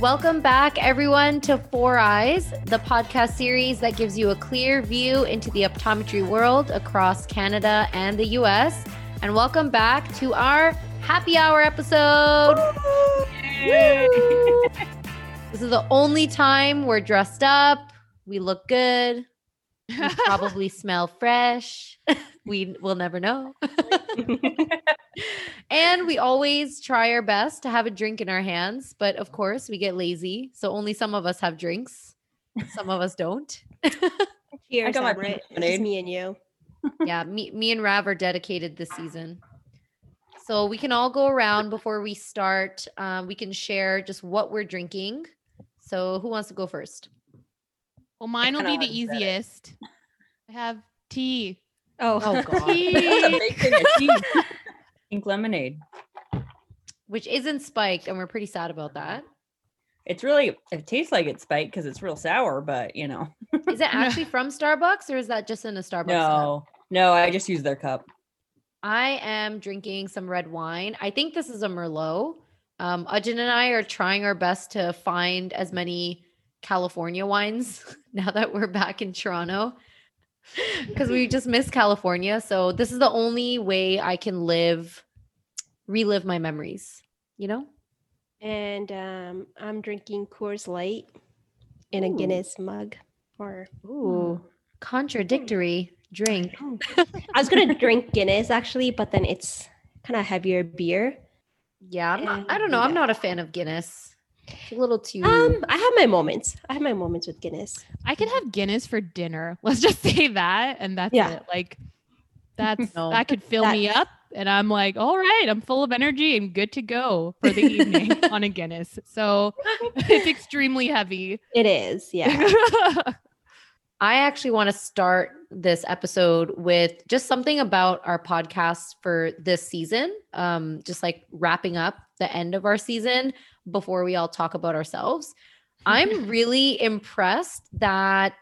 Welcome back, everyone, to Four Eyes, the podcast series that gives you a clear view into the optometry world across Canada and the US. And welcome back to our happy hour episode. this is the only time we're dressed up. We look good. We probably smell fresh. We will never know. and we always try our best to have a drink in our hands, but of course, we get lazy. So only some of us have drinks, some of us don't. Cheers, got my Everett. It's me and you. yeah, me, me and Rav are dedicated this season. So we can all go around before we start. Um, we can share just what we're drinking. So who wants to go first? Well, mine will be the already said it. easiest. I have tea. Oh, Oh, God. Tea. big thing of tea. Pink lemonade. Which isn't spiked, and we're pretty sad about that. It's really it tastes like it's spiked because it's real sour, but you know. Is it actually from Starbucks or is that just in a Starbucks? cup? No, no, I just use their cup. I am drinking some red wine. I think this is a Merlot. Um, Ajin and I are trying our best to find as many California wines now that we're back in Toronto because we just miss California. So this is the only way I can live, relive my memories, you know? and um, I'm drinking Coors Light in a Guinness mug. Or Ooh, contradictory drink. I was gonna drink Guinness actually, but then it's kind of heavier beer. Yeah, I'm not, I don't know. I'm not a fan of Guinness. It's a little too. Um, I have my moments. I have my moments with Guinness. I can have Guinness for dinner. Let's just say that, and that's Yeah. it. Like that's No. that could fill me up, and I'm like, all right, I'm full of energy and good to go for the evening on a Guinness. So it's extremely heavy. It is, yeah. I actually want to start this episode with just something about our podcast for this season. Um, just like wrapping up the end of our season before we all talk about ourselves. I'm really impressed that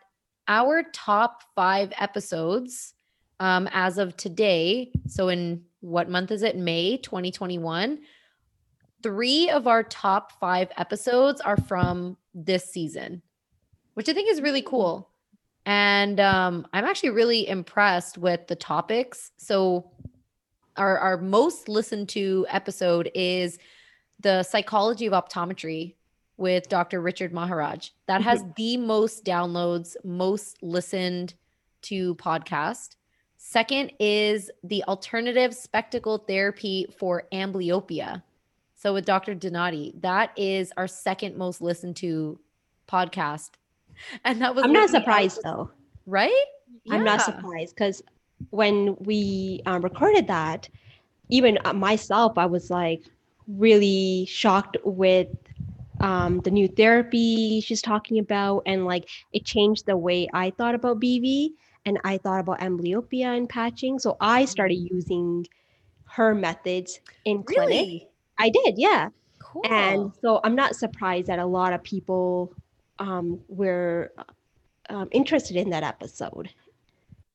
our top five episodes, um, as of today, so in what month is it? May 2021. Three of our top five episodes are from this season, which I think is really cool. And um, I'm actually really impressed with the topics. So, our, our most listened to episode is the psychology of optometry with Dr. Richard Maharaj. That has the most downloads, most listened to podcast. Second is the alternative spectacle therapy for amblyopia. So with Dr. Donati, that is our second most listened to podcast. And that was I'm not surprised though. right? I'm not surprised because when we um, recorded that, even uh, myself, I was like really shocked with um, the new therapy she's talking about, and like it changed the way I thought about BV and I thought about amblyopia and patching. So I started using her methods in clinic. Really? I did, yeah. Cool. And so I'm not surprised that a lot of people um, were um, interested in that episode.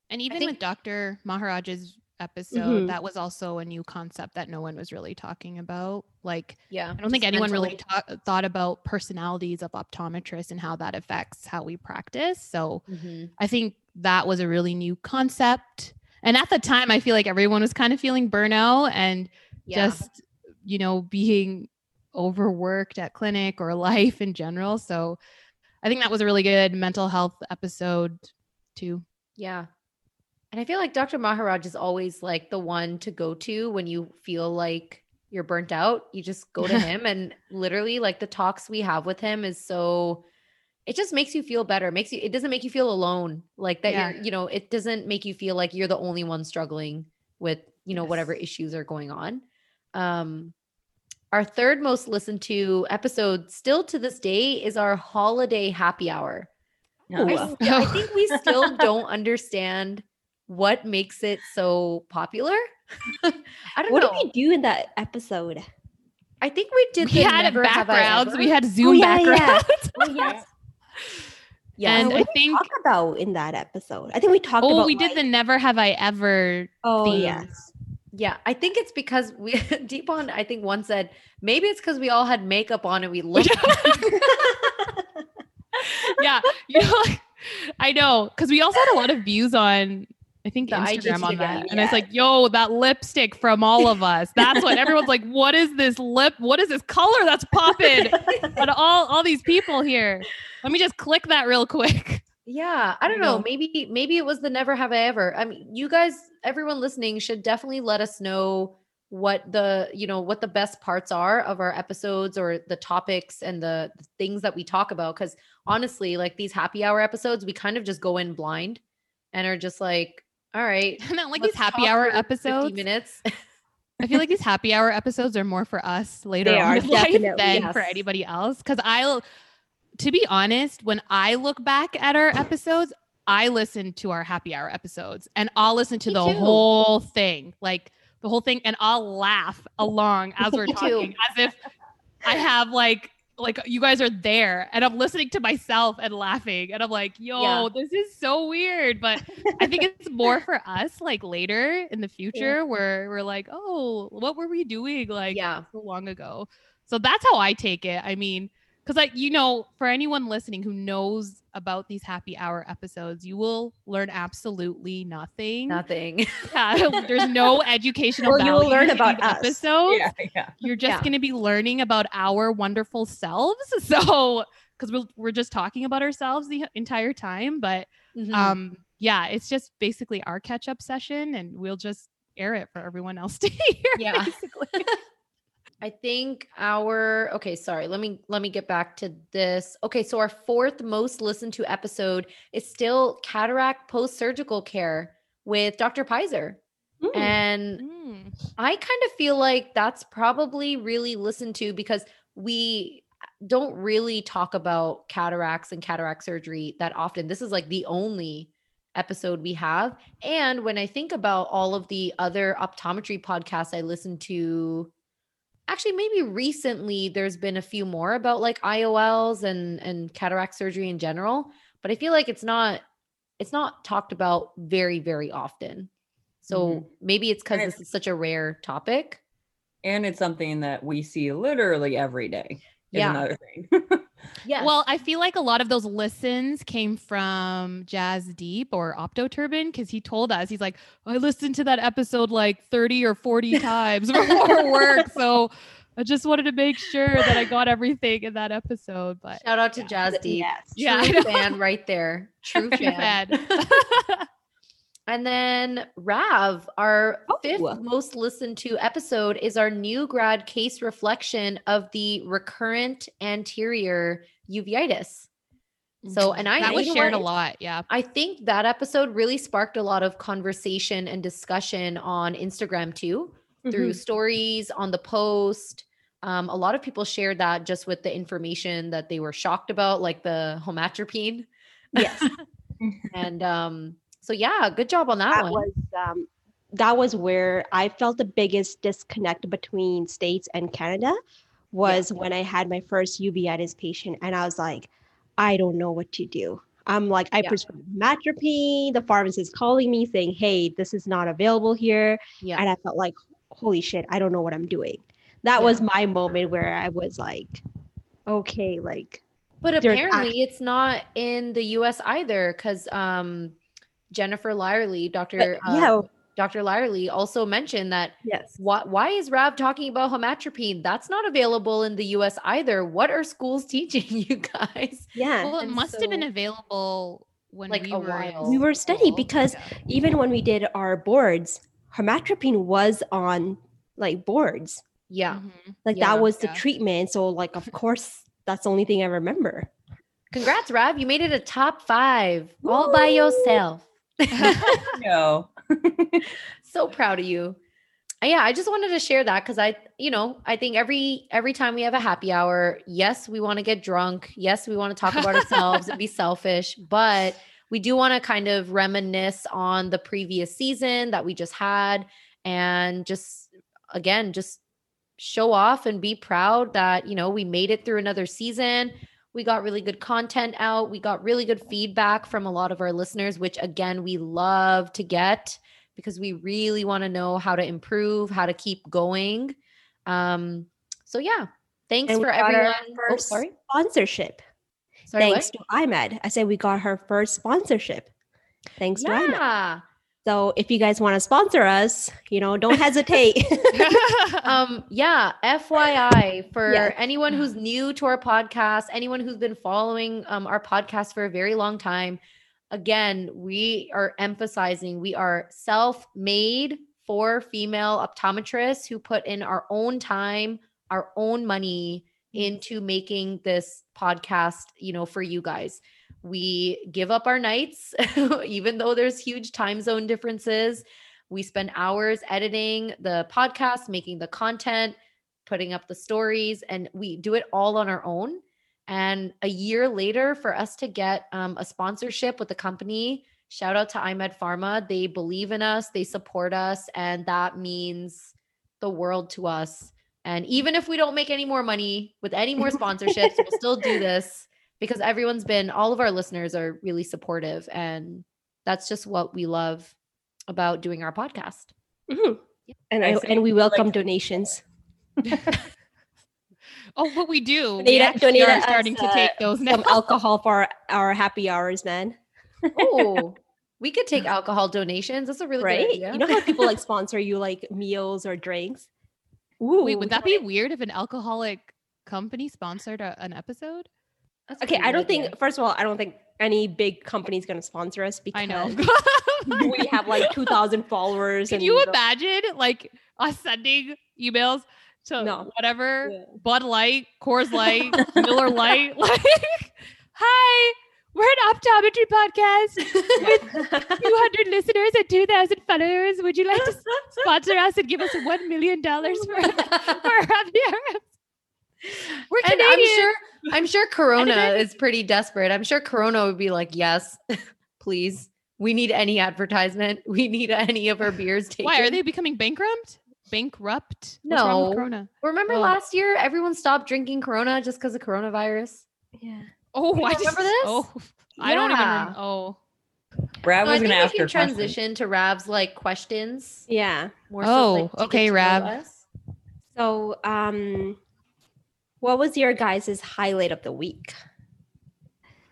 And even think- with Dr. Maharaj's episode, Mhm. that was also a new concept that no one was really talking about. Like, yeah. I don't think anyone really ta- thought about personalities of optometrists and how that affects how we practice. So Mhm. I think that was a really new concept. And at the time, I feel like everyone was kind of feeling burnout and Yeah. just, you know, being overworked at clinic or life in general. So I think that was a really good mental health episode too. Yeah. And I feel like Dr. Maharaj is always like the one to go to when you feel like you're burnt out. You just go to him and literally like the talks we have with him is so it just makes you feel better. It makes you it doesn't make you feel alone. Like that Yeah. you're, you know, it doesn't make you feel like you're the only one struggling with, you know, whatever issues are going on. Um our third most listened to episode still to this day is our holiday happy hour. I, I think we still don't understand what makes it so popular. I don't What know. What did we do in that episode? I think we did. we had Never Have backgrounds. We had Zoom oh, yeah, yeah. backgrounds. Oh, yes. Yeah. and what I did we think talk about in that episode? I think we talked oh, about. we did like- the never have I ever Oh theme. yes. Yeah, I think it's because we deep on. I think one said maybe it's because we all had makeup on and we looked. yeah, you know, I know because we also had a lot of views on. I think The Instagram on that, and it's like, "Yo, that lipstick from all of us." That's what everyone's like. What is this lip? What is this color that's popping on all all these people here? Let me just click that real quick. yeah, I don't know. Maybe maybe it was the never have I ever. I mean, you guys, everyone listening should definitely let us know what the you know what the best parts are of our episodes or the topics and the, the things that we talk about because honestly like these happy hour episodes we kind of just go in blind and are just like all right then like let's these happy hour for 50 episodes. minutes I feel like these happy hour episodes are more for us later They on in life than for anybody else. Because I'll, to be honest, when I look back at our episodes, I listen to our happy hour episodes and I'll listen to Me the too. whole thing, like the whole thing, and I'll laugh along as we're Me too. talking, as if I have like like you guys are there and I'm listening to myself and laughing and I'm like, yo, Yeah. this is so weird. But I think it's more for us like later in the future where we're like, oh, what were we doing like yeah so long ago? So that's how I take it. I mean, because like you know, for anyone listening who knows about these happy hour episodes, you will learn absolutely nothing. nothing Yeah, there's no educational. Well, you will learn about us. episodes Yeah, yeah. you're just Yeah. going to be learning about our wonderful selves so because we're, we're just talking about ourselves the entire time but Mhm. um yeah it's just basically our catch up session and we'll just air it for everyone else to hear Yeah. basically. I think our okay, sorry. Let me let me get back to this. Okay, so our fourth most listened to episode is still cataract post-surgical care with Dr. Pizer. Mm. And Mm. I kind of feel like that's probably really listened to because we don't really talk about cataracts and cataract surgery that often. This is like the only episode we have. And when I think about all of the other optometry podcasts I listen to, actually maybe recently there's been a few more about like IOLs and and cataract surgery in general, but I feel like it's not it's not talked about very very often. So Mhm. maybe it's cuz this is such a rare topic. And it's something that we see literally every day. Yeah. Another thing. Yeah. Well, I feel like a lot of those listens came from Jasdeep or Opto Turban because he told us he's like, I listened to that episode like 30 or 40 times before work. So I just wanted to make sure that I got everything in that episode. But Shout out to yeah. Jasdeep. Yes. Yeah, I True know. fan right there. True True fan. And then Rav, our Oh. fifth most listened to episode is our new grad case reflection of the recurrent anterior uveitis. So, and I that was shared a lot. Yeah. I think that episode really sparked a lot of conversation and discussion on Instagram too, through Mhm. stories on the post. Um, a lot of people shared that just with the information that they were shocked about, like the homatropine. Yes. And um, so, yeah, good job on that, that one. was um, that was where I felt the biggest disconnect between states and Canada was when I had my first uveitis patient, and I was like, I don't know what to do. I'm like, I Yeah. prescribed matropine. The pharmacist calling me saying, "Hey, this is not available here," yeah. and I felt like, holy shit, I don't know what I'm doing. That Yeah. was my moment where I was like, okay, like But apparently, it's not in the U.S. either, because um, Jennifer Lyerly, Doctor But, yeah. Dr. Lyerly, also mentioned that yes. why why is Rav talking about homatropine? That's not available in the U.S. either. What are schools teaching you guys? Yeah. Well, it And must have been available when Like we a were while. We were studying because Yeah. even when we did our boards, homatropine was on like boards. Yeah. Mhm. Like Yeah, that was the treatment. So like of course that's the only thing I remember. Congrats, Rav. You made it a top five all by yourself. no. so proud of you. Uh, Yeah, I just wanted to share that because I, you know, I think every every time we have a happy hour, yes, we want to get drunk. Yes, we want to talk about ourselves and be selfish, but we do want to kind of reminisce on the previous season that we just had and just again, just show off and be proud that, you know, we made it through another season. We got really good content out. We got really good feedback from a lot of our listeners, which again, we love to get because we really want to know how to improve, how to keep going. Um, so yeah, thanks And for everyone. Oh, sorry. Sponsorship. Sorry, Thanks to IMED. I said we got her first sponsorship. Thanks what? to IMED. So if you guys want to sponsor us, you know, don't hesitate. um yeah fyi for anyone who's new to our podcast anyone who's been following um, our podcast for a very long time again we are emphasizing we are self-made for female optometrists who put in our own time our own money into making this podcast you know for you guys we give up our nights even though there's huge time zone differences we spend hours editing the podcast, making the content, putting up the stories, and we do it all on our own. And a year later, for us to get um, a sponsorship with the company, shout out to iMed Pharma. They believe in us, they support us, and that means the world to us. And even if we don't make any more money with any more sponsorships, we'll still do this because everyone's been, all of our listeners are really supportive. And that's just what we love about doing our podcast. Mhm. And I I, and we like- welcome donations. oh, what we do. we Donate- actually donate are us, starting to uh, take those now. Some alcohol for our happy hours, man. Oh, we could take alcohol donations. That's a really right? good idea. You know how people like sponsor you like meals or drinks? Ooh, Wait, would that be weird if an alcoholic company sponsored a, an episode? That's Okay, I don't good think first of all, I don't think any big company is gonna sponsor us because I know. we have like two thousand followers. Can you imagine like us sending emails to No. whatever Yeah. Bud Light, Coors Light, Miller Light? Like, hi, we're an optometry podcast with 200 listeners and 2,000 followers. Would you like to sponsor us and give us $1 million for, for our hours? We're and Canadian. I'm sure I'm sure Corona is pretty desperate. I'm sure Corona would be like, yes, please. We need any advertisement. We need any of our beers taken. Why are they becoming bankrupt? Bankrupt? What's wrong with No. Corona. Remember Oh. last year, everyone stopped drinking Corona just because of coronavirus. yeah. Oh, You I don't just, remember this? Oh, I don't even. Remember. Oh, Rav was think gonna we ask can her transition to Rav's like questions. Yeah. More Oh, like, okay, to Rav. So, um, what was your guys' highlight of the week?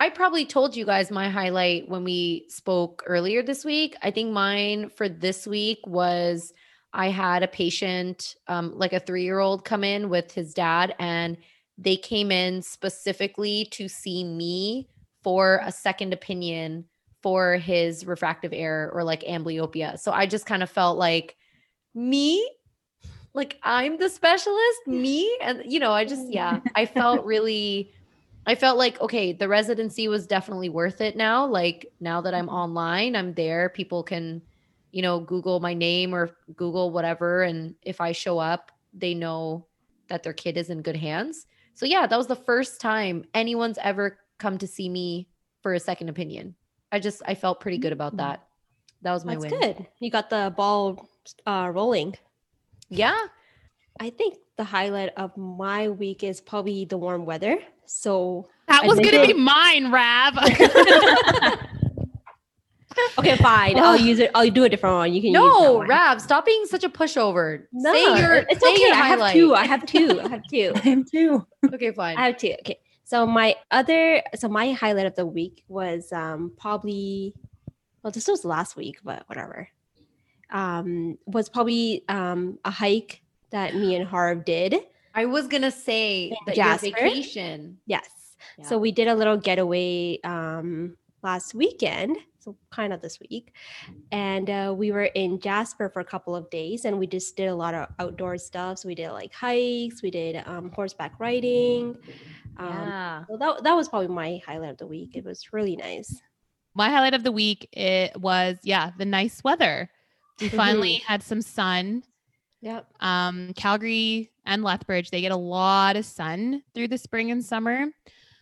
I probably told you guys my highlight when we spoke earlier this week. I think mine for this week was I had a patient, um, like a three year old, come in with his dad, and they came in specifically to see me for a second opinion for his refractive error or like amblyopia. So I just kind of felt like me, like I'm the specialist, me. And, you know, I just, yeah, I felt really. I felt like okay, the residency was definitely worth it now. Like now that I'm online, I'm there. People can, you know, Google my name or Google whatever. And if I show up, they know that their kid is in good hands. So yeah, that was the first time anyone's ever come to see me for a second opinion. I just I felt pretty good about that. That was my That's win. good. You got the ball uh, rolling. Yeah. I think the highlight of my week is probably the warm weather. So, that I was gonna be mine, Rav. okay, fine. I'll use it. I'll do a different one. You can use No. Rav, stop being such a pushover. No, say your, it's say okay. your I have two. I have two. I have two. Him too. okay, fine. I have two. Okay. So my other, so my highlight of the week was um probably, well, this was last week, but whatever. Um, was probably um a hike that me and Harv did. I was gonna say In that your Jasper? vacation. Yes. Yeah. So we did a little getaway um last weekend, so kind of this week, and uh, we were in Jasper for a couple of days, and we just did a lot of outdoor stuff. So we did like hikes, we did um, horseback riding. Um, Yeah. So that that was probably my highlight of the week. It was really nice. my highlight of the week it was yeah the nice weather. We finally had some sun. Yep. Um, Calgary and Lethbridge they get a lot of sun through the spring and summer.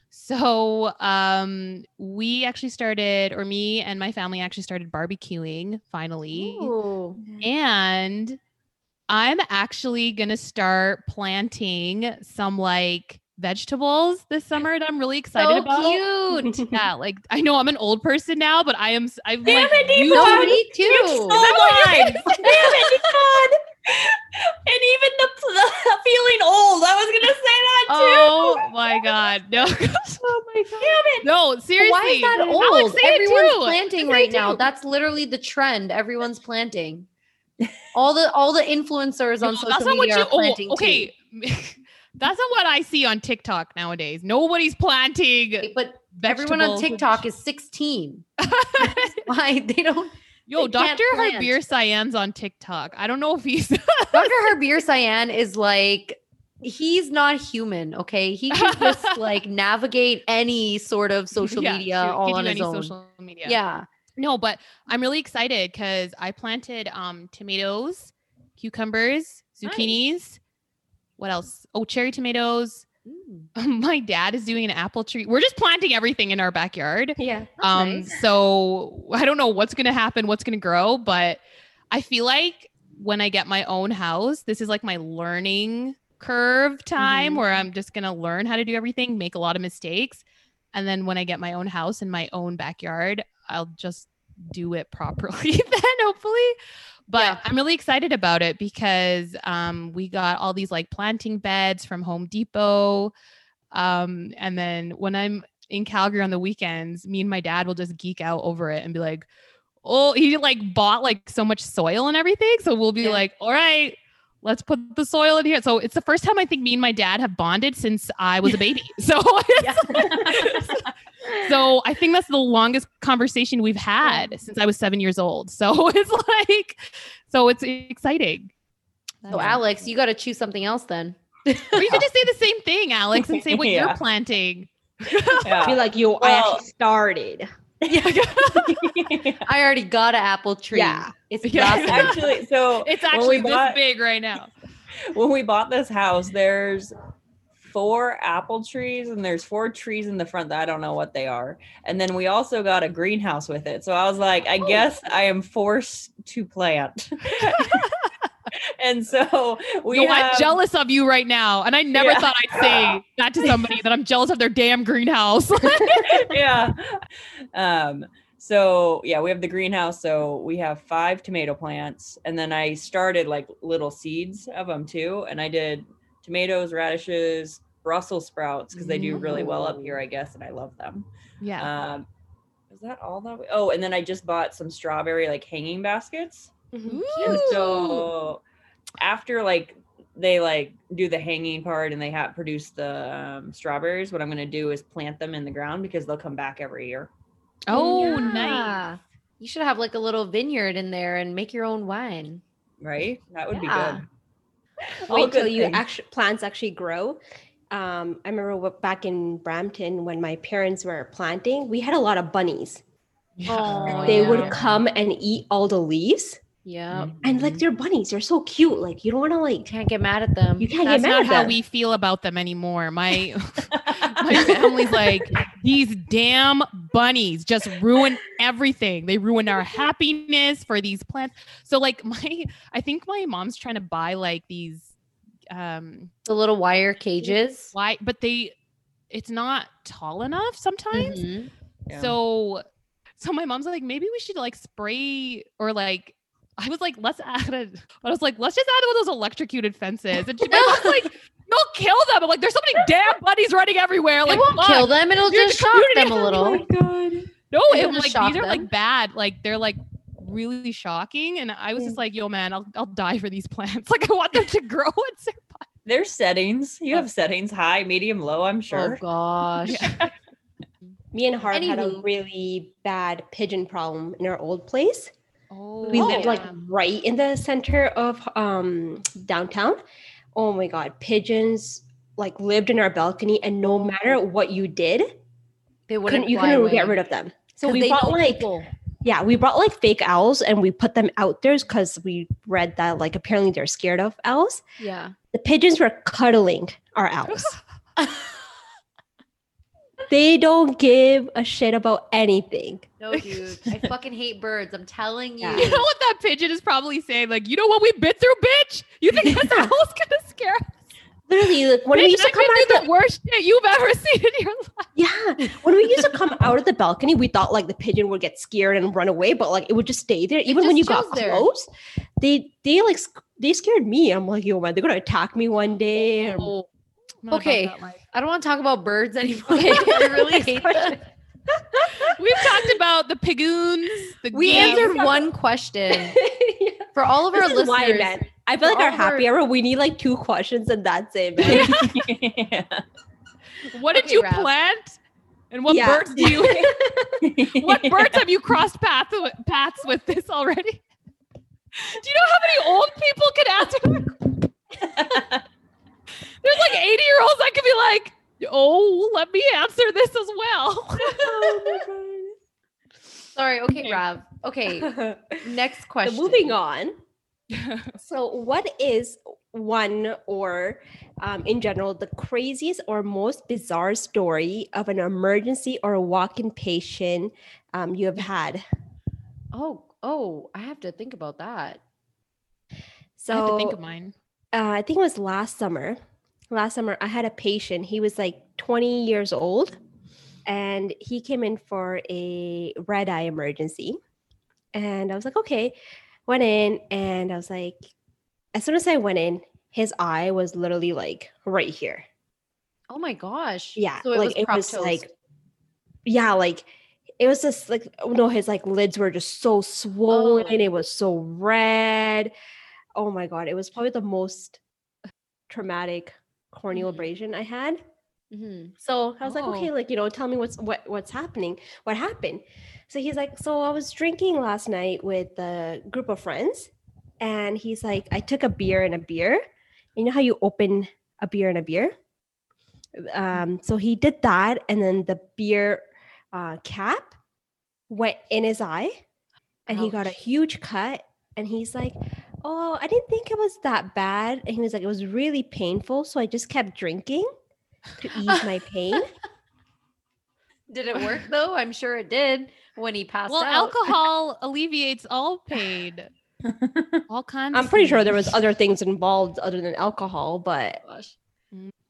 So um, we actually started, or me and my family actually started barbecuing finally. Ooh. And I'm actually going to start planting some like vegetables this summer and I'm really excited so about. cute. Yeah, like I know I'm an old person now, but I am. s- I've Damn like, it, used- Devon! me too. You stole mine. Damn it, Devon! And even the, the feeling old. I was gonna say that too. Oh my god, no, Oh my god. Damn it. no, seriously. Why is that old? Alex, say it Everyone's too. planting Say right now. too. That's literally the trend. Everyone's planting. All the all the influencers on No, social media are planting oh, okay. That's not what I see on TikTok nowadays. Nobody's planting. But everyone on. TikTok is 16. Why they don't Yo, they Dr. Harbir Sian's on TikTok. I don't know if he's Dr. Harbir Cyan is like he's not human, okay? He can just like navigate any sort of social Yeah, media true. all on his own. social media. yeah. No, but I'm really excited because I planted um tomatoes, cucumbers, Nice. What else? Oh, cherry tomatoes. Mm, My dad is doing an apple tree. We're just planting everything in our backyard. Yeah. um nice. so i don't know what's going to happen what's going to grow but i feel like when i get my own house this is like my learning curve time Mhm. where i'm just going to learn how to do everything make a lot of mistakes and then when i get my own house in my own backyard i'll just do it properly then hopefully but Yeah. i'm really excited about it because um, we got all these like planting beds from home depot um, and then when i'm in Calgary on the weekends, me and my dad will just geek out over it and be like, oh, he like bought like so much soil and everything. So we'll be Yeah. like, all right, let's put the soil in here. So it's the first time I think me and my dad have bonded since I was a baby. So, so I think that's the longest conversation we've had since I was seven years old. So it's like, so it's exciting. So Alex, you got to choose something else then. Or you could just say the same thing, Alex, and say what Yeah. you're planting. Yeah. I like you I Well- actually started. I already got an apple tree. Yeah. It's Yeah. Actually, so It's actually we this bought- big right now. when we bought this house, there's four apple trees and there's four trees in the front that I don't know what they are. And then we also got a greenhouse with it. So I was like, I guess I am forced to plant. and so we Yo, have, I'm jealous of you right now. And I never Yeah. thought I'd say that to somebody that I'm jealous of their damn greenhouse. yeah. Um, so yeah, we have the greenhouse. So we have five tomato plants, and then I started like little seeds of them too. And I did tomatoes, radishes, Brussels sprouts because they do really well up here, I guess, and I love them. yeah. Um, is that all that? We, oh, and then I just bought some strawberry like hanging baskets. Mhm. And so after like they like do the hanging part and they have produce the um, strawberries, what I'm gonna do is plant them in the ground because they'll come back every year. oh, nice. You should have like a little vineyard in there and make your own wine. Right? That would Yeah. be good. All Wait till you actually plants actually grow. Um, I remember back in Brampton when my parents were planting, we had a lot of bunnies. Oh, they yeah. would come and eat all the leaves, Yeah. and like they're bunnies, they're so cute. Like you don't want to like Can't get mad at them. you can't That's get mad not at how them. we feel about them anymore. My my family's like these damn bunnies just ruin everything. They ruin our happiness for these plants. So like my I think my mom's trying to buy like these um the little wire cages. why but they it's not tall enough sometimes. Mhm. Yeah. So so my mom's like, maybe we should like spray or like I was like, let's add a I was like, let's just add one of those electrocuted fences. And she, my mom's like, don't kill them. I'm like, there's so many damn bunnies running everywhere. Like, It Like, won't fuck. kill them. It'll You're just the shock them a Oh little. god. No, It'll it just like shock these are like bad. Like they're like really shocking. And I was just like, yo, man, I'll I'll die for these plants. Like I want them to grow and survive. There's settings. You have settings high, medium, low, I'm sure. Oh gosh. Yeah. Me and Harv had a really bad pigeon problem in our old place. Oh, We lived like right in the center of um downtown. Oh my god, pigeons like lived in our balcony, and no matter what you did, They wouldn't couldn't you couldn't away. get rid of them. So we they brought like people. yeah, we brought like fake owls and we put them out there because we read that like apparently they're scared of owls. Yeah. The pigeons were cuddling our owls. they don't give a shit about anything. No, dude. I fucking hate birds. I'm telling you. You know what that pigeon is probably saying? Like, you know what we've been through, bitch? You think this owl's gonna scare us? Literally, like when we Bitch, used to come out of the the worst shit you've ever seen in your life. yeah, when we used to come out of the balcony, we thought like the pigeon would get scared and run away, but like it would just stay there. Even when you got chills there. close, they they like they scared me. I'm like, yo man, they're gonna attack me one day. or- Oh, Not about Okay. that. I don't want to talk about birds anymore. Okay, I really hate question. that. We've talked about the pigoons. The We geese. answered one question Yeah. for all of our This is why, listeners. Man. I feel like our all our- happy hour, we need like two questions and that's it, man. yeah. What did Okay, you Rav. plant? And what Yeah. birds do you? what birds have you crossed paths with, paths with this already? Do you know how many old people could answer? that? There's like 80 year olds that could be like, oh, let me answer this as well. Oh Sorry. Okay, Okay. Rav. Okay. Next question. moving on. So, what is one or um, in general the craziest or most bizarre story of an emergency or a walk-in patient um, you have had? Oh, oh, I have to think about that. So I have to think of mine. uh, I think it was last summer. Last summer, I had a patient. He was like 20 years old, and he came in for a red eye emergency. And I was like, okay. Went in, and I was like, as soon as I went in, his eye was literally like right here. Oh my gosh. Yeah, So it like was it was toast. like, yeah, like it was just like oh, no, his like lids were just so swollen. Oh. It was so red. Oh my god, it was probably the most traumatic corneal Mhm. abrasion I had. Mhm. So I was like, Oh. okay, like you know, tell me what's what what's happening, what happened. So he's like, so I was drinking last night with a group of friends, and he's like, I took a beer and a beer. You know how you open a beer and a beer? Um, so he did that, and then the beer uh, cap went in his eye, and he got a huge cut. And he's like, "Oh, I didn't think it was that bad." And he was like, "It was really painful, so I just kept drinking to ease my pain." Did it work though? I'm sure it did when he passed Well, out. alcohol alleviates all pain, all kinds. I'm pretty sure there was other things involved other than alcohol, but oh Gosh.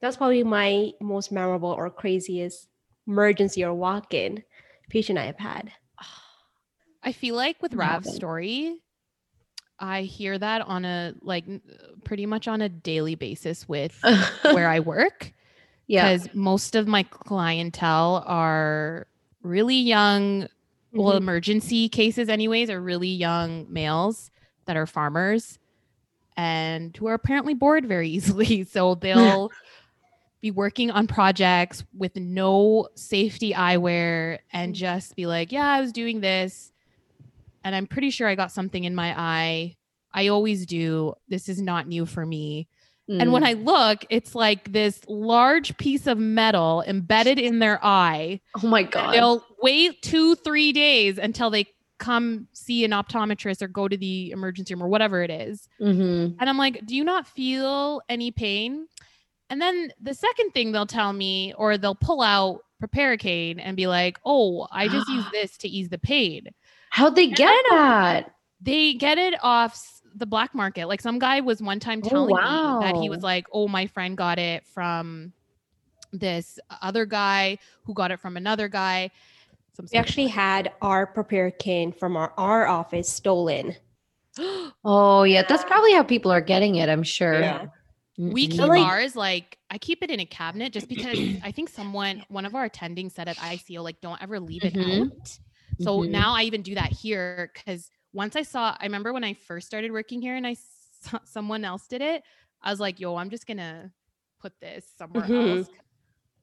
that's probably my most memorable or craziest emergency or walk-in patient I have had. I feel like with Rav's story, I hear that on a like pretty much on a daily basis with where I work yeah. because most of my clientele are really young. Well, Mhm. emergency cases, anyways, are really young males that are farmers and who are apparently bored very easily. So they'll be working on projects with no safety eyewear and just be like, yeah, I was doing this. And I'm pretty sure I got something in my eye. I always do. This is not new for me. And when Mm. I look, it's like this large piece of metal embedded in their eye. oh my god. They'll wait two, three days until they come see an optometrist or go to the emergency room or whatever it is. Mhm. And I'm like, do you not feel any pain? And then the second thing they'll tell me, or they'll pull out Proparacaine and be like, oh, I just use this to ease the pain. How'd they get that? They get it off the black market. Like some guy was one time Oh, telling me that he was like, oh, my friend got it from this other guy who got it from another guy. Some We actually like- had our proparacaine from our, our office stolen. Oh yeah, that's probably how people are getting it. I'm sure. Yeah. We keep like- ours like I keep it in a cabinet just because I think someone one of our attending said at ICO like don't ever leave it Mhm. out. So Mhm. now I even do that here because once I saw I remember when I first started working here and I saw someone else did it, I was like, yo, I'm just gonna put this somewhere Mhm. else.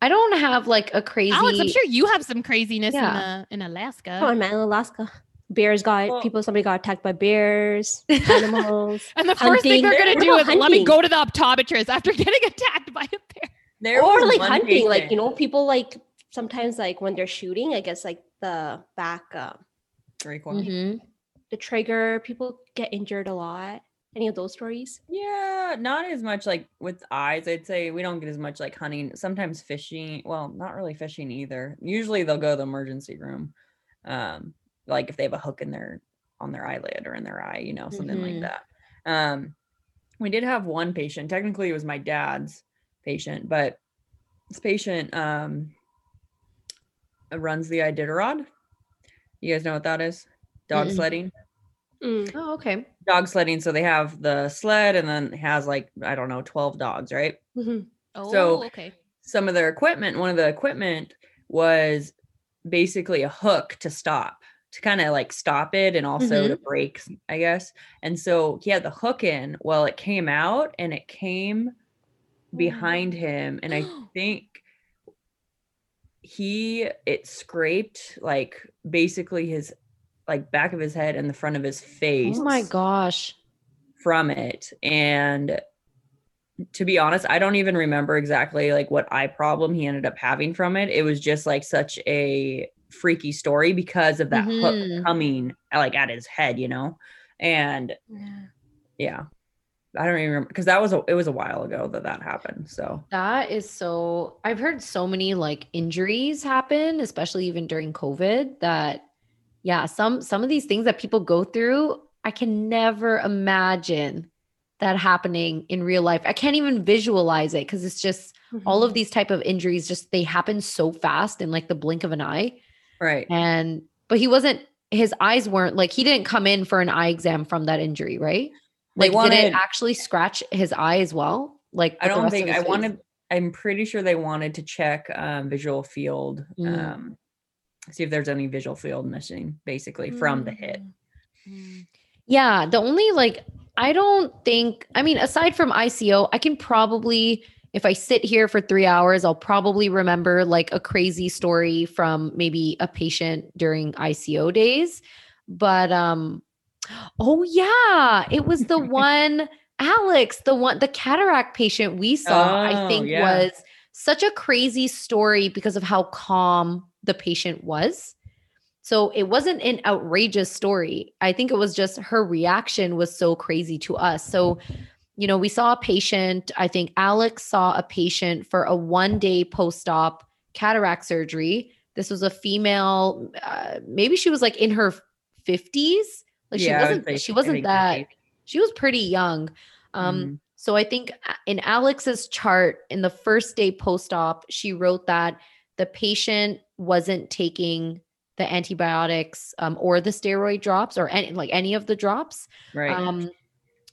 I don't have like a crazy. Alex, I'm sure you have some craziness Yeah. in uh, in Alaska. Come on, man, Alaska. Bears got Well- people. Somebody got attacked by bears, animals. And the first thing they're gonna do is about let me go to the optometrist after getting attacked by a bear. There or was like one hunting, like you know, people like sometimes like when they're shooting, I guess like the back, uh, recoil. Mhm. The trigger, people get injured a lot. Any of those stories? Yeah, not as much like with eyes. I'd say we don't get as much like hunting. Sometimes fishing. Well, not really fishing either. Usually they'll go to the emergency room. Um, like if they have a hook in their on their eyelid or in their eye, you know, something Mhm. like that. Um, we did have one patient. Technically, it was my dad's. patient, but this patient um runs the Iditarod. You guys know what that is? Dog Mm-mm. sledding. Mm. Oh, okay. Dog sledding. So they have the sled and then it has like, I don't know, 12 dogs, right? Mhm. Oh, So- okay. Some of their equipment, one of the equipment was basically a hook to stop, to kind of like stop it and also to break, I guess. And so he had the hook in. Well, it came out and it came behind him. And I think he it scraped like basically his like back of his head and the front of his face Oh my gosh. from it. And to be honest i don't even remember exactly like what eye problem he ended up having from it. It was just like such a freaky story because of that Mhm. hook coming like at his head you know? And yeah. i don't even remember because that was a, it was a while ago that that happened so. That is so I've heard so many like injuries happen, especially even during COVID that yeah, some some of these things that people go through, I can never imagine that happening in real life. I can't even visualize it because it's just all of these type of injuries just they happen so fast in like the blink of an eye. right And but he wasn't his eyes weren't like he didn't come in for an eye exam from that injury, right? Like did it actually scratch his eye as well? Like I don't think I face? wanted. I'm pretty sure they wanted to check um, visual field, Mm. um, see if there's any visual field missing, basically from the hit. Mm. Yeah, the only like I don't think I mean aside from ICO, I can probably if I sit here for 3 hours, I'll probably remember like a crazy story from maybe a patient during ICO days. But um oh yeah, it was the one Alex, the one the cataract patient we saw, I Oh, think yeah. was such a crazy story because of how calm the patient was. So it wasn't an outrageous story. I think it was just her reaction was so crazy to us. So, you know, we saw a patient, I think Alex saw a patient for a one day post op cataract surgery. This was a female, uh, maybe she was like in her 50s. Like she Yeah, I wasn't, she wasn't that, 50. she was pretty young. Um, Mhm. so I think in Alex's chart in the first day post op, she wrote that the patient wasn't taking the antibiotics um, or the steroid drops or any like any of the drops. right. Um,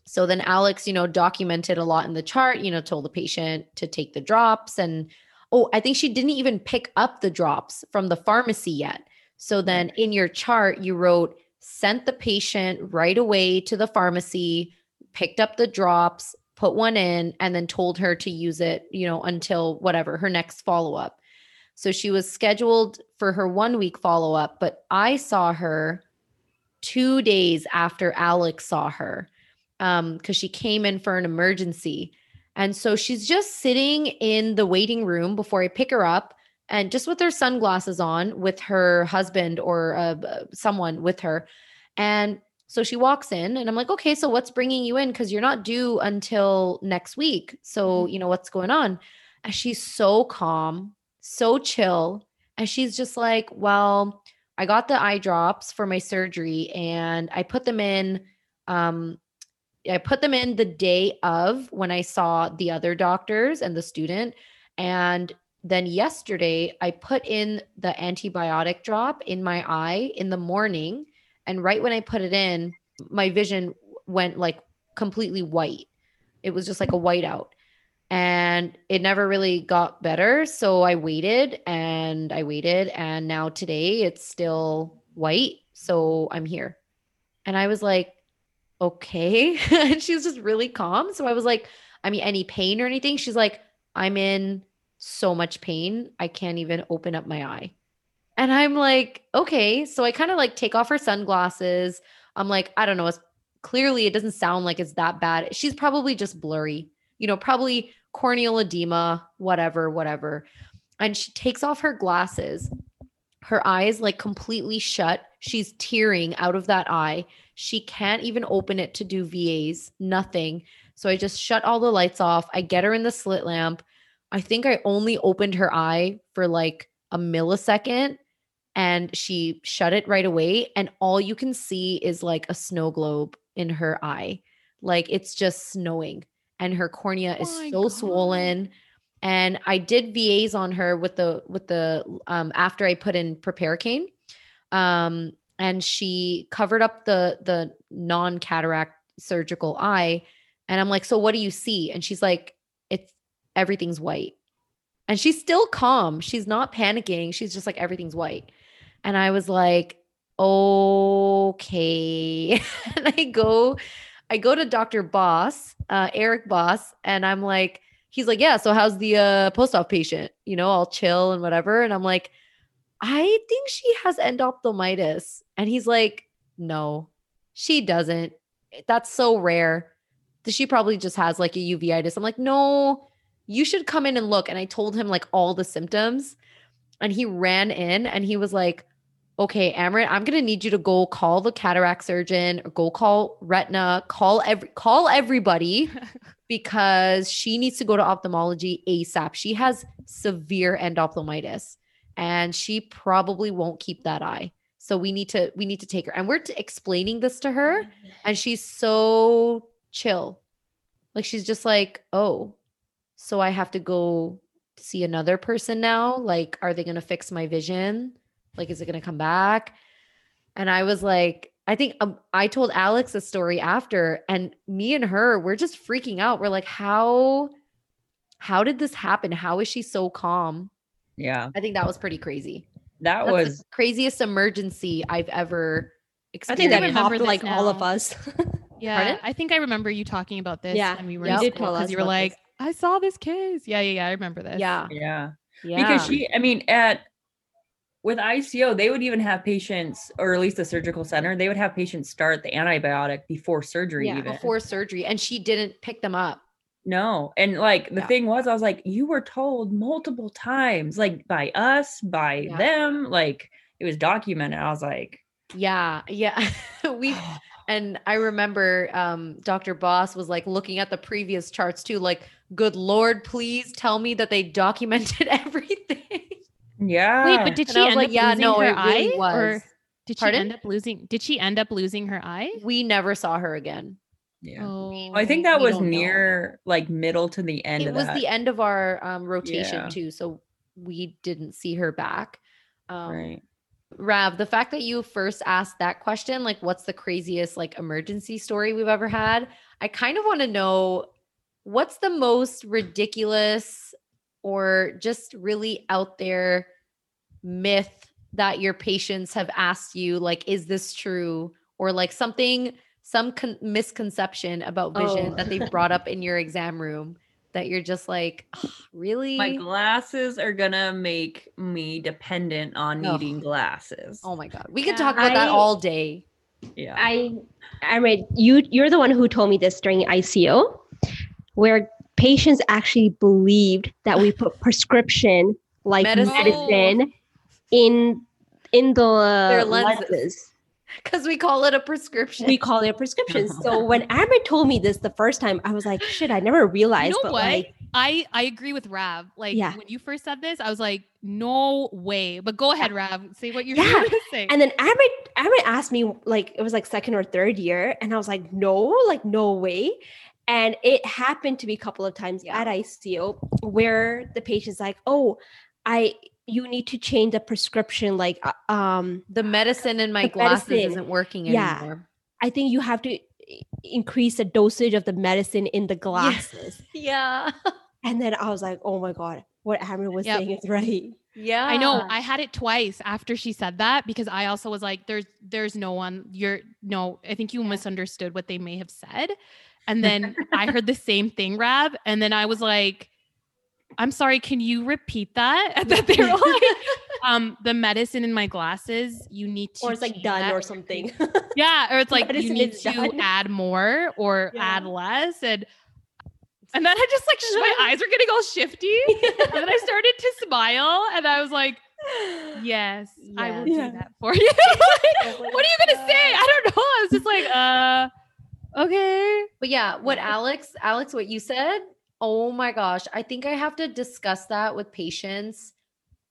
so then Alex, you know, documented a lot in the chart. You know, told the patient to take the drops, and oh, I think she didn't even pick up the drops from the pharmacy yet. So then in your chart, you wrote sent the patient right away to the pharmacy, picked up the drops, put one in, and then told her to use it, you know, until whatever her next follow up. So she was scheduled for her one week follow up, but I saw her two days after Alex saw her um because she came in for an emergency. And so she's just sitting in the waiting room before i pick her up and just with her sunglasses on with her husband or uh, someone with her. And so she walks in and i'm like okay so what's bringing you in? Because you're not due until next week. So you know what's going on? And she's so calm so chill and she's just like well i got the eye drops for my surgery and i put them in um I put them in the day of when I saw the other doctors and the student. And then yesterday, I put in the antibiotic drop in my eye in the morning. And right when I put it in, my vision went like completely white. It was just like a whiteout. And it never really got better. So I waited and I waited. And now today it's still white. So I'm here. And I was like, okay. and she was just really calm. So I was like, I mean, any pain or anything? She's like, I'm in so much pain. I can't even open up my eye. And I'm like, okay. So I kind of like take off her sunglasses. I'm like, I don't know. It's clearly it doesn't sound like it's that bad. She's probably just blurry, you know, probably corneal edema, whatever, whatever. And she takes off her glasses. Her eyes like completely shut. She's tearing out of that eye. She can't even open it to do VAs, nothing. So I just shut all the lights off. I get her in the slit lamp. I think I only opened her eye for like a millisecond and she shut it right away. And all you can see is like a snow globe in her eye. Like it's just snowing and her cornea is my so God. swollen. and I did VAs on her with the with the um after I put in Proparacaine. Um and she covered up the the non-cataract surgical eye and I'm like, "So what do you see?" And she's like, "It's everything's white." And she's still calm. She's not panicking. She's just like everything's white. And I was like, "Okay." and I go I go to Dr. Boss, uh, Eric Boss, and I'm like, he's like, yeah, so how's the uh, post-op patient? You know, I'll chill and whatever. And I'm like, I think she has endophthalmitis. And he's like, no, she doesn't. That's so rare. She probably just has like a uveitis. I'm like, no, you should come in and look. And I told him like all the symptoms. And he ran in and he was like, okay, Amrit, I'm gonna need you to go call the cataract surgeon or go call retina, call every call everybody because she needs to go to ophthalmology ASAP. She has severe endophthalmitis and she probably won't keep that eye. So we need to we need to take her. And we're t- explaining this to her mm-hmm. and she's so chill. Like she's just like, "Oh, so I have to go see another person now? Like are they going to fix my vision?" Like, is it going to come back? And I was like, I think um, I told Alex a story after, and me and her, we're just freaking out. We're like, how, how did this happen? How is she so calm? Yeah. I think that was pretty crazy. That That's was the craziest emergency I've ever experienced. I experienced. think that remember popped this like all of us. Yeah, Pardon? I think I remember you talking about this. Yeah, when we were you in did school tell because us you were like, this. I saw this case. Yeah, yeah, yeah. I remember this. yeah, yeah. yeah. Because she I mean at with ICO, they would even have patients, or at least the surgical center, they would have patients start the antibiotic before surgery, Yeah, even. before surgery, and she didn't pick them up. No. And like the Yeah. thing was, I was like, you were told multiple times, like by us, by Yeah. them, like it was documented. I was like, Yeah, yeah. we and I remember um, Dr. Boss was like looking at the previous charts too, like, good Lord, please tell me that they documented everything. Yeah. Wait, but did And she end like, up yeah, losing no, her it really eye, was. or did she end up losing? Did she end up losing her eye? we never saw her again. yeah. Oh, I think that was don't know. near like middle to the end it of was that. the end of our um, rotation Yeah. too, so we didn't see her back. Um, right. Rav, the fact that you first asked that question, like, what's the craziest like emergency story we've ever had? I kind of want to know what's the most ridiculous or just really out there myth that your patients have asked you, like, is this true? Or like something, some con- misconception about vision Oh. that they brought up in your exam room that you're just like, "Ugh, really? My glasses are gonna make me dependent on Ugh. needing glasses. oh my God. We could Yeah. talk about that all day. yeah. I I read you you're the one who told me this during ICO where patients actually believed that we put prescription like Medicine. medicine, in in the lenses. lenses. Because we call it a prescription. We call it a prescription. so when Amber told me this the first time, I was like, shit, I never realized. You know but what? like I I agree with Rav. Like Yeah. when you first said this, I was like, no way. But go ahead, Rav. Say what you're Yeah. going to say. and then Amber Amber asked me like it was like second or third year, and I was like, no, like no way. And it happened to be a couple of times Yeah. at ICO where the patient's like, oh, I you need to change the prescription. Like, uh, um, the medicine in my glasses medicine. isn't working Yeah. anymore. I think you have to increase the dosage of the medicine in the glasses. Yeah. And then I was like, oh my god, what Amber was Yep. saying is right. Yeah. I know. I had it twice after she said that because I also was like, "There's, there's no one. You're no. I think you misunderstood what they may have said." And then I heard the same thing, Rav and then I was like, "I'm sorry. Can you repeat that?" And then they were like, "Um, the medicine in my glasses. You need to, or it's like done that or something. Yeah, or it's like you need to done. add more or Yeah. add less, and and then I just like my eyes were getting all shifty, and then I started to smile, and I was like, "Yes, I will Yeah. do that for you." Like, what are you gonna say? I don't know. I was just like, "Uh, okay." But yeah, what Alex, Alex, what you said, oh my gosh, I think I have to discuss that with patients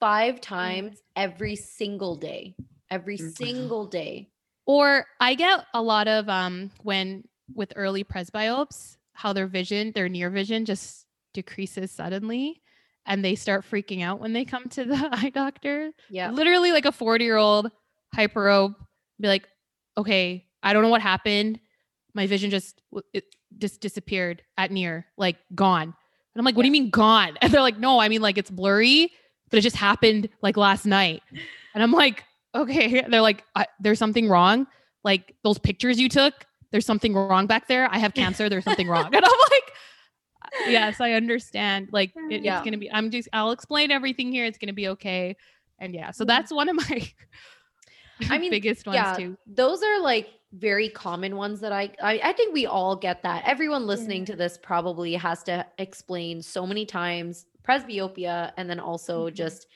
five times every single day. Every Mhm. single day. Or I get a lot of um when with early presbyopes, how their vision, their near vision just decreases suddenly. and they start freaking out when they come to the eye doctor. Yeah. Literally like a 40 year old hyperope be like, okay, I don't know what happened. My vision just it just disappeared at near, like gone. And I'm like, what do you mean gone? And they're like, no, I mean like it's blurry, but it just happened like last night. And I'm like, okay. They're like, I, there's something wrong. Like those pictures you took, there's something wrong back there. I have cancer. There's something wrong. And I'm like, yes, I understand. Like it- Yeah. it's gonna be. I'm just. I'll explain everything here. It's gonna be okay. And yeah, so Mhm. that's one of my. I mean, biggest ones yeah, too. those are like very common ones that I, I I think we all get that. Everyone listening to this probably has to explain so many times presbyopia and then also Mhm. just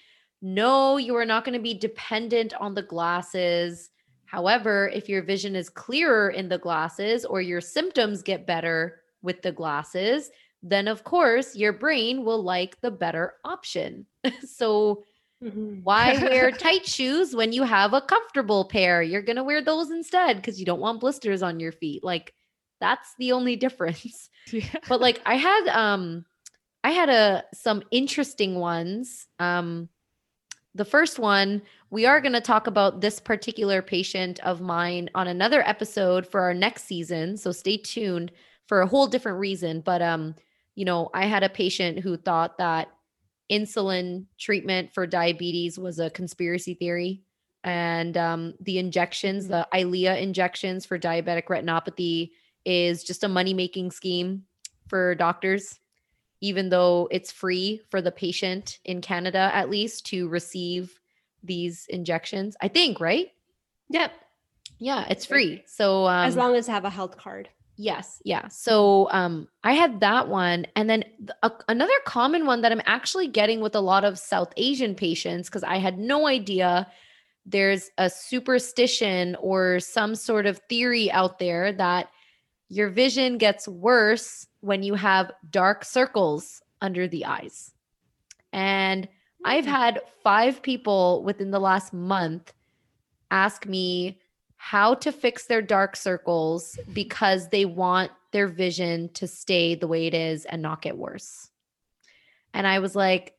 no, you are not going to be dependent on the glasses. However, if your vision is clearer in the glasses or your symptoms get better with the glasses, then of course your brain will like the better option. so Mhm. why wear tight shoes when you have a comfortable pair? You're going to wear those instead because you don't want blisters on your feet. Like that's the only difference. Yeah. But like I had um I had a some interesting ones. Um the first one, we are going to talk about this particular patient of mine on another episode for our next season, so stay tuned for a whole different reason, but um you know, I had a patient who thought that insulin treatment for diabetes was a conspiracy theory and um, the injections the Eylea injections for diabetic retinopathy is just a money making scheme for doctors even though it's free for the patient in canada at least to receive these injections i think right Yep. yeah it's free so um, as long as I have a health card. Yes, yeah. So um I had that one and then another common one that I'm actually getting with a lot of South Asian patients cuz I had no idea there's a superstition or some sort of theory out there that your vision gets worse when you have dark circles under the eyes. And I've had 5 people within the last month ask me how to fix their dark circles mm-hmm. because they want their vision to stay the way it is and not get worse. And I was like,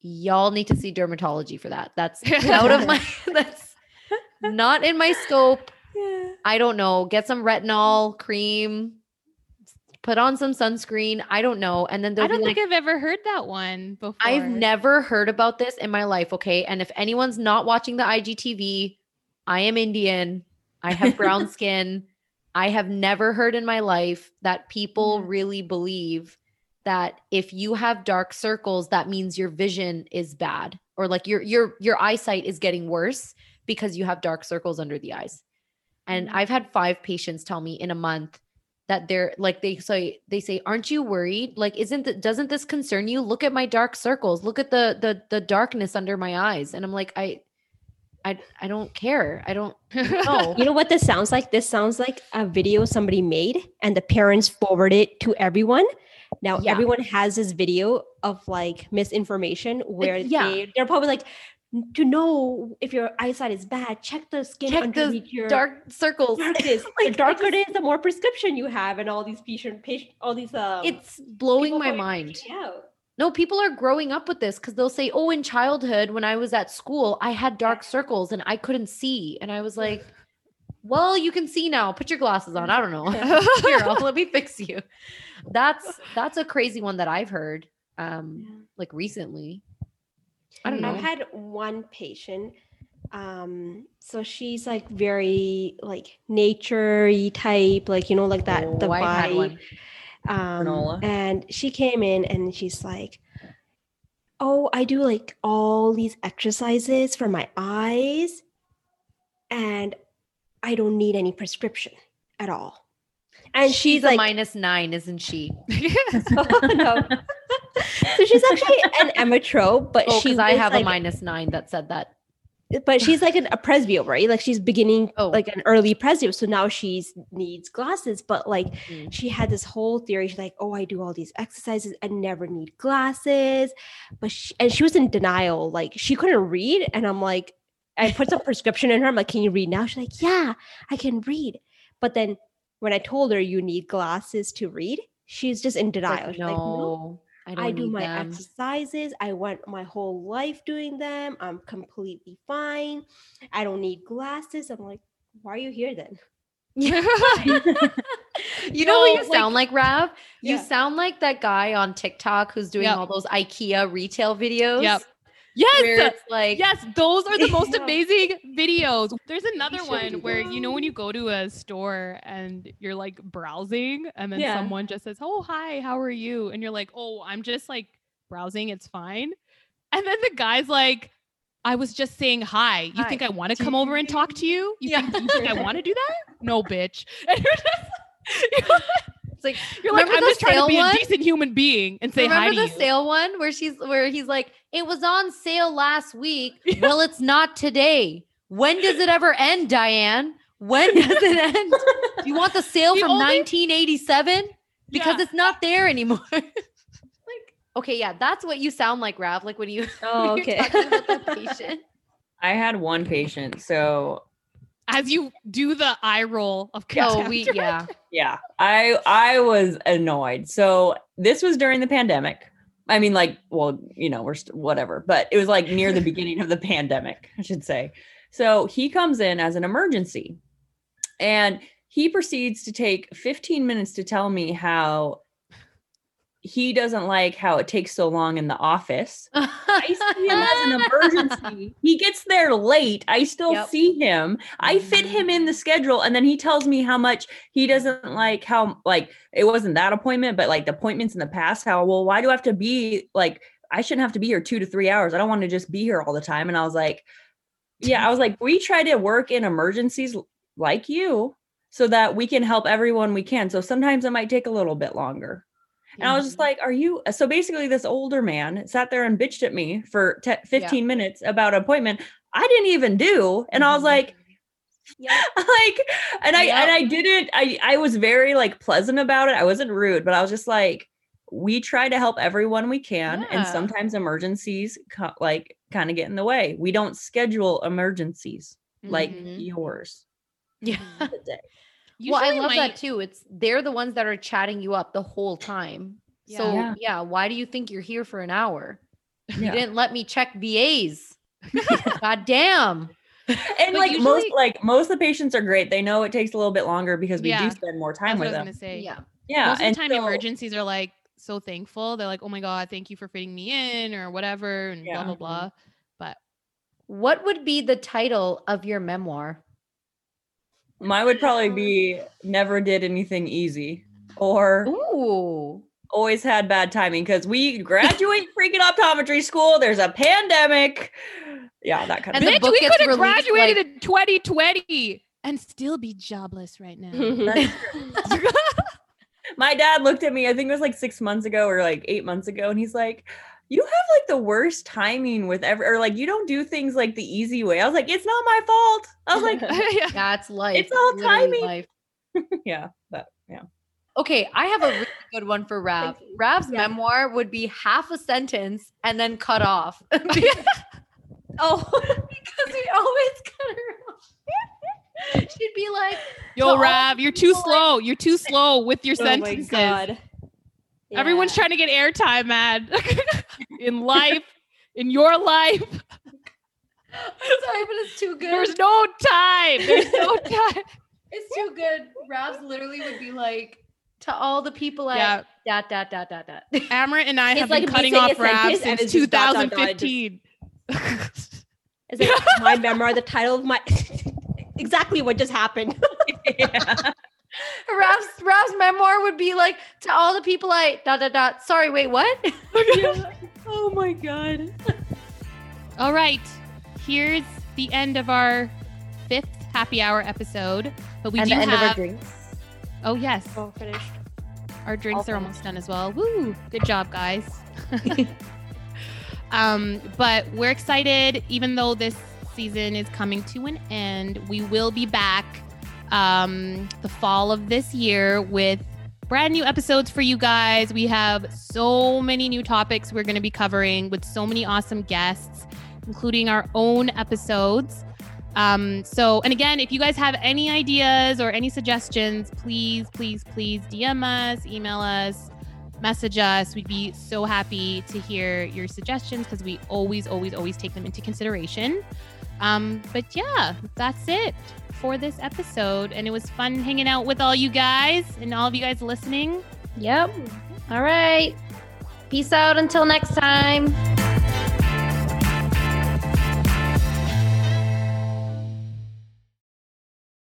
y'all need to see dermatology for that. That's out of my that's not in my scope. Yeah. I don't know. Get some retinol cream, put on some sunscreen. I don't know. And then I don't be like, think I've ever heard that one before. I've never heard about this in my life. Okay. And if anyone's not watching the IGTV, I am Indian. I have brown skin. I have never heard in my life that people really believe that if you have dark circles, that means your vision is bad or like your your your eyesight is getting worse because you have dark circles under the eyes. And Mhm. I've had five patients tell me in a month that they're like they say they say aren't you worried like isn't that doesn't this concern you look at my dark circles look at the the the darkness under my eyes and i'm like i i i don't care i don't know You know what this sounds like? This sounds like a video somebody made and the parents forwarded it to everyone. Now Yeah. everyone has this video of like misinformation where yeah. they, they're probably like, to know if your eyesight is bad, check the skin Check the your dark circles darkness. Like, the darker just- it is, the more prescription you have, and all these patient, patient all these um. it's blowing my mind freaking out. No people are growing up with this because they'll say oh in childhood when i was at school i had dark circles and i couldn't see. And i was like well you can see now. Put your glasses on. I don't know. Here let me fix you. That's that's a crazy one that i've heard um Yeah. like recently. I don't know I've had one patient. Um, so she's like very like nature type, like you know, like that the Oh, had vibe. Um, and she came in and she's like, "Oh, I do like all these exercises for my eyes, and I don't need any prescription at all." And she's, a like, minus nine isn't she oh, no. so she's actually an emmetrope, but oh she i have like, a minus nine that said that but she's like an, a presbyo, right? Like she's beginning Oh. like an early presbyo, so now she's needs glasses. But like Mm. she had this whole theory. She's like, "Oh, I do all these exercises and never need glasses," but she, and she was in denial. Like she couldn't read, and I'm like, I put some prescription in her. I'm like, "Can you read now?" She's like, "Yeah, I can read." But then when I told her you need glasses to read, she's just in denial. like, She's like, "No, no I I do my them. exercises. I went my whole life doing them. I'm completely fine. I don't need glasses. I'm like, why are you here then? you know what No, you sound like, Rav? You Yeah. sound like that guy on TikTok who's doing Yep. all those IKEA retail videos. Yep. Yes. like, Yes, those are the most amazing videos. There's another one where you know when you go to a store and you're like browsing and then Yeah. someone just says, "Oh, hi, how are you?" and you're like, "Oh, I'm just like browsing, it's fine." And then the guy's like, "I was just saying hi. You think I want to come over and talk to you? You Yeah. think, you think I want to do that? No, bitch." And you're it's like You're like, I'm just trying to be one? a decent human being and say hi remember to the you. sale one where she's where he's like, it was on sale last week. Well, it's not today. When does it ever end, Diane? When does it end? Do you want the sale The from only- 1987? Because Yeah. it's not there anymore. like, okay, yeah, that's what you sound like, Rav. Like when you Oh, when you're oh, okay. talking about the patient. I had one patient, so As you do the eye roll of Oh, we contempt. yeah. yeah, I I was annoyed. So this was during the pandemic. I mean, like, well, you know, we're st- whatever, but it was like near the beginning of the pandemic, I should say. So he comes in as an emergency, and he proceeds to take 15 minutes to tell me how he doesn't like how it takes so long in the office. I see him as an emergency. He gets there late. I still Yep. see him. I fit him in the mm-hmm. schedule. And then he tells me how much he doesn't like how, like, it wasn't that appointment, but like the appointments in the past, how, well, why do I have to be like, I shouldn't have to be here two to three hours. I don't want to just be here all the time. And I was like, yeah, I was like, we try to work in emergencies like you so that we can help everyone we can. So sometimes it might take a little bit longer. And I was just like, Are you? So basically, this older man sat there and bitched at me for te- 15 minutes about an appointment I didn't even do. And I was Mhm. like, Yep. like, and I, Yep. and I didn't, I, I was very like pleasant about it. I wasn't rude, but I was just like, we try to help everyone we can. And sometimes emergencies co- like kind of get in the way. We don't schedule emergencies like Mhm. yours. Yeah. Today. well, I love my- that too. It's they're the ones that are chatting you up the whole time. So Yeah. yeah, why do you think you're here for an hour? You didn't let me check VAs. God damn. And But like most, like most of the patients are great. They know it takes a little bit longer because we Yeah. do spend more That's time what I with was them. gonna say. Yeah. Yeah, Most of the time, so- emergencies are like so thankful. They're like, "Oh my god, thank you for fitting me in," or whatever, and Yeah. blah blah blah. But What would be the title of your memoir? Mine would probably be never did anything easy or Ooh. always had bad timing because we graduate freaking optometry school. There's a pandemic. Yeah, that kind And of the bitch, we could have graduated like- in 2020 and still be jobless right now. My dad looked at me, I think it was like six months ago or like eight months ago, and he's like, You have like the worst timing with every, or like you don't do things like the easy way. I was like, It's not my fault. I was like, yeah. That's life. It's all literally timing. life. Yeah, but yeah. Okay, I have a really good one for Rav. Thank. Rav's Yeah. memoir would be half a sentence and then cut off. oh, because we always cut her off. She'd be like, Yo, all Rav, you're too people, like- slow. You're too slow with your oh my sentences. God. Everyone's trying to get airtime, man. in life, in your life, I'm sorry, but it's too good. there's no time. There's no time. it's too good. Rav's literally would be like, to all the people at Yeah. dot dot dot dot dot. Amrit and I It's have like been cutting off Rav and since it's dot, dot, dot, just- 2015. Is it my memoir the title of my exactly what just happened? yeah. Rav's Rav's memoir would be like to all the people I dot dot dot. Sorry, wait, what? oh my god. All right, here's the end of our fifth happy hour episode. But we and do the end of our have. drinks. oh yes, Oh, finished. our drinks are Awesome. almost done as well. Woo! Good job, guys. um, but we're excited, even though this season is coming to an end. We will be back um, the fall of this year with brand new episodes for you guys. We have so many new topics we're going to be covering with so many awesome guests, including our own episodes. Um, so, and again, if you guys have any ideas or any suggestions, please, please, please DM us, email us, message us. We'd be so happy to hear your suggestions because we always, always, always take them into consideration. Um, but yeah, that's it for this episode. And it was fun hanging out with all you guys and all of you guys listening. Yep. All right. Peace out until next time.